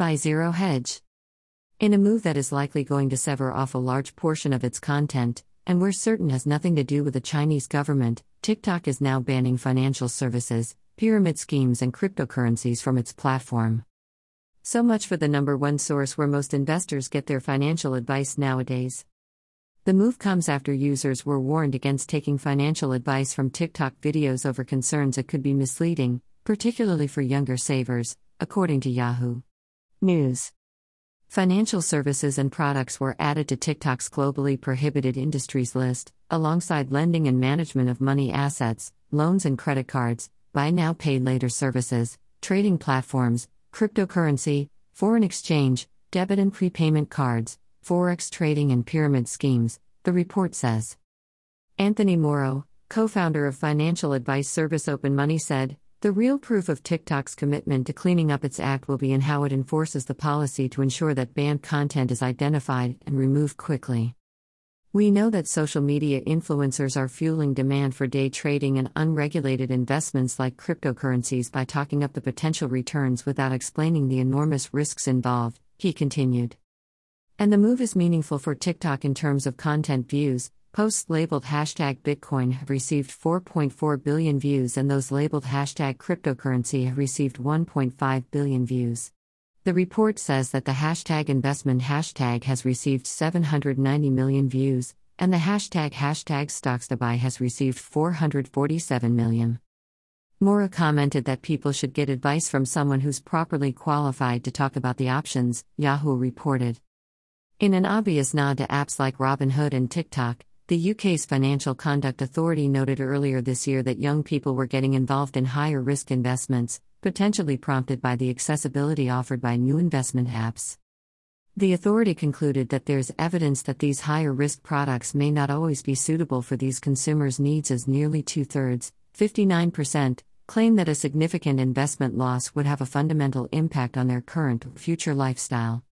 by Zero Hedge. In a move that is likely going to sever off a large portion of its content, and we're certain has nothing to do with the Chinese government, TikTok is now banning financial services, pyramid schemes, and cryptocurrencies from its platform. So much for the number one source where most investors get their financial advice nowadays. The move comes after users were warned against taking financial advice from TikTok videos over concerns it could be misleading, particularly for younger savers, according to Yahoo News. Financial services and products were added to TikTok's globally prohibited industries list, alongside lending and management of money assets, loans and credit cards, buy now pay later services, trading platforms, cryptocurrency, foreign exchange, debit and prepayment cards, forex trading and pyramid schemes, the report says. Anthony Morrow, co founder of financial advice service Open Money, said, the real proof of TikTok's commitment to cleaning up its act will be in how it enforces the policy to ensure that banned content is identified and removed quickly. We know that social media influencers are fueling demand for day trading and unregulated investments like cryptocurrencies by talking up the potential returns without explaining the enormous risks involved, he continued. And the move is meaningful for TikTok in terms of content views, Posts labeled hashtag Bitcoin have received 4.4 billion views, and those labeled hashtag cryptocurrency have received 1.5 billion views. The report says that the hashtag investment hashtag has received 790 million views, and the hashtag hashtag stocks to buy has received 447 million. Morrow commented that people should get advice from someone who's properly qualified to talk about the options, Yahoo reported. In an obvious nod to apps like Robinhood and TikTok, the UK's Financial Conduct Authority noted earlier this year that young people were getting involved in higher risk investments, potentially prompted by the accessibility offered by new investment apps. The authority concluded that there's evidence that these higher risk products may not always be suitable for these consumers' needs, as nearly two thirds, 59%, claim that a significant investment loss would have a fundamental impact on their current or future lifestyle.